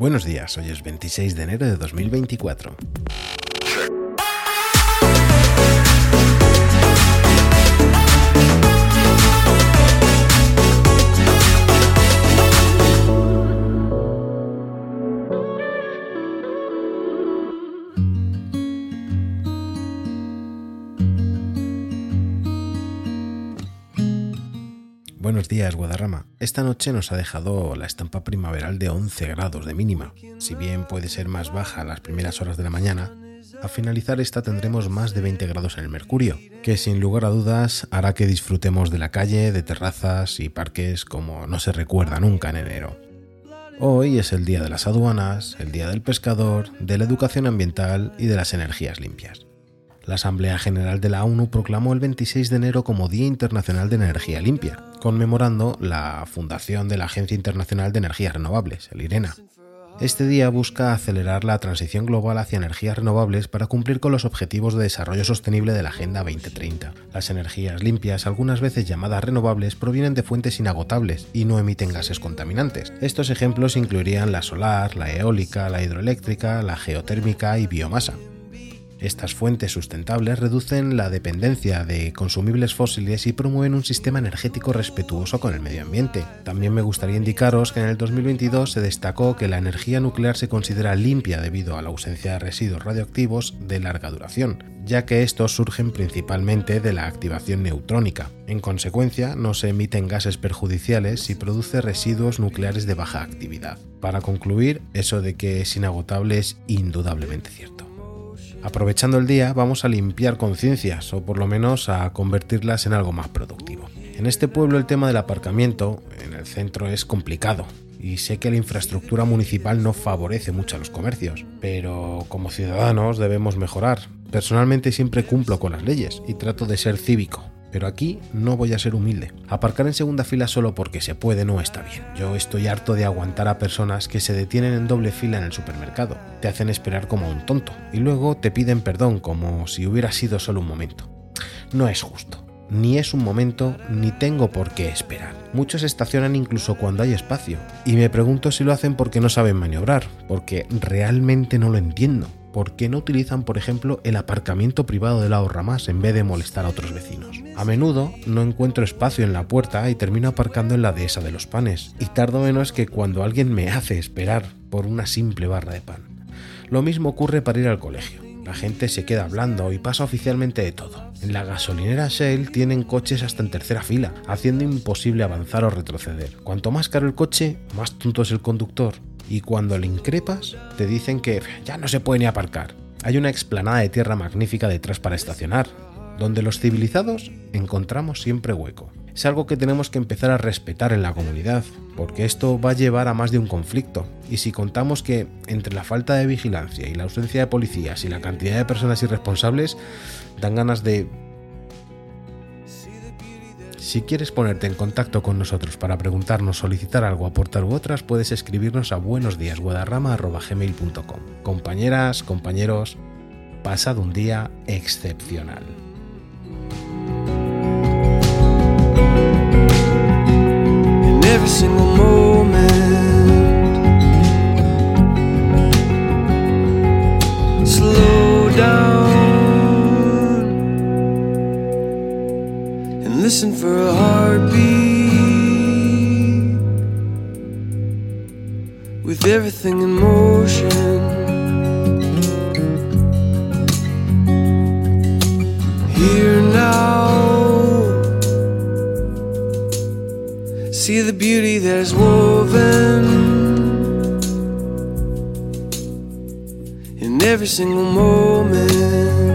Buenos días, hoy es 26 de enero de 2024. Buenos días, Guadarrama. Esta noche nos ha dejado la estampa primaveral de 11 grados de mínima. Si bien puede ser más baja a las primeras horas de la mañana, a finalizar esta tendremos más de 20 grados en el mercurio, que sin lugar a dudas hará que disfrutemos de la calle, de terrazas y parques como no se recuerda nunca en enero. Hoy es el día de las aduanas, el día del pescador, de la educación ambiental y de las energías limpias. La Asamblea General de la ONU proclamó el 26 de enero como Día Internacional de Energía Limpia, conmemorando la fundación de la Agencia Internacional de Energías Renovables, el IRENA. Este día busca acelerar la transición global hacia energías renovables para cumplir con los objetivos de desarrollo sostenible de la Agenda 2030. Las energías limpias, algunas veces llamadas renovables, provienen de fuentes inagotables y no emiten gases contaminantes. Estos ejemplos incluirían la solar, la eólica, la hidroeléctrica, la geotérmica y biomasa. Estas fuentes sustentables reducen la dependencia de consumibles fósiles y promueven un sistema energético respetuoso con el medio ambiente. También me gustaría indicaros que en el 2022 se destacó que la energía nuclear se considera limpia debido a la ausencia de residuos radioactivos de larga duración, ya que estos surgen principalmente de la activación neutrónica. En consecuencia, no se emiten gases perjudiciales y produce residuos nucleares de baja actividad. Para concluir, eso de que es inagotable es indudablemente cierto. Aprovechando el día vamos a limpiar conciencias o por lo menos a convertirlas en algo más productivo. En este pueblo el tema del aparcamiento en el centro es complicado y sé que la infraestructura municipal no favorece mucho a los comercios, pero como ciudadanos debemos mejorar. Personalmente siempre cumplo con las leyes y trato de ser cívico, pero aquí no voy a ser humilde. Aparcar en segunda fila solo porque se puede no está bien. Yo estoy harto de aguantar a personas que se detienen en doble fila en el supermercado. Te hacen esperar como un tonto y luego te piden perdón como si hubiera sido solo un momento. No es justo. Ni es un momento, ni tengo por qué esperar. Muchos estacionan incluso cuando hay espacio, y me pregunto si lo hacen porque no saben maniobrar, porque realmente no lo entiendo. ¿Por qué no utilizan, por ejemplo, el aparcamiento privado de la más en vez de molestar a otros vecinos? A menudo no encuentro espacio en la puerta y termino aparcando en la dehesa de los panes, y tardo menos que cuando alguien me hace esperar por una simple barra de pan. Lo mismo ocurre para ir al colegio. La gente se queda hablando y pasa oficialmente de todo. En la gasolinera Shell tienen coches hasta en tercera fila, haciendo imposible avanzar o retroceder. Cuanto más caro el coche, más tonto es el conductor y cuando le increpas te dicen que ya no se puede ni aparcar. Hay una explanada de tierra magnífica detrás para estacionar, donde los civilizados encontramos siempre hueco. Es algo que tenemos que empezar a respetar en la comunidad, porque esto va a llevar a más de un conflicto. Y si contamos que entre la falta de vigilancia y la ausencia de policías y la cantidad de personas irresponsables, dan ganas de si quieres ponerte en contacto con nosotros para preguntarnos, solicitar algo, aportar u otras, puedes escribirnos a buenosdíasguadarrama.gmail.com. Compañeras, compañeros, pasad un día excepcional. every single moment. Slow down and listen for a heartbeat with everything in motion. See the beauty that is woven in every single moment.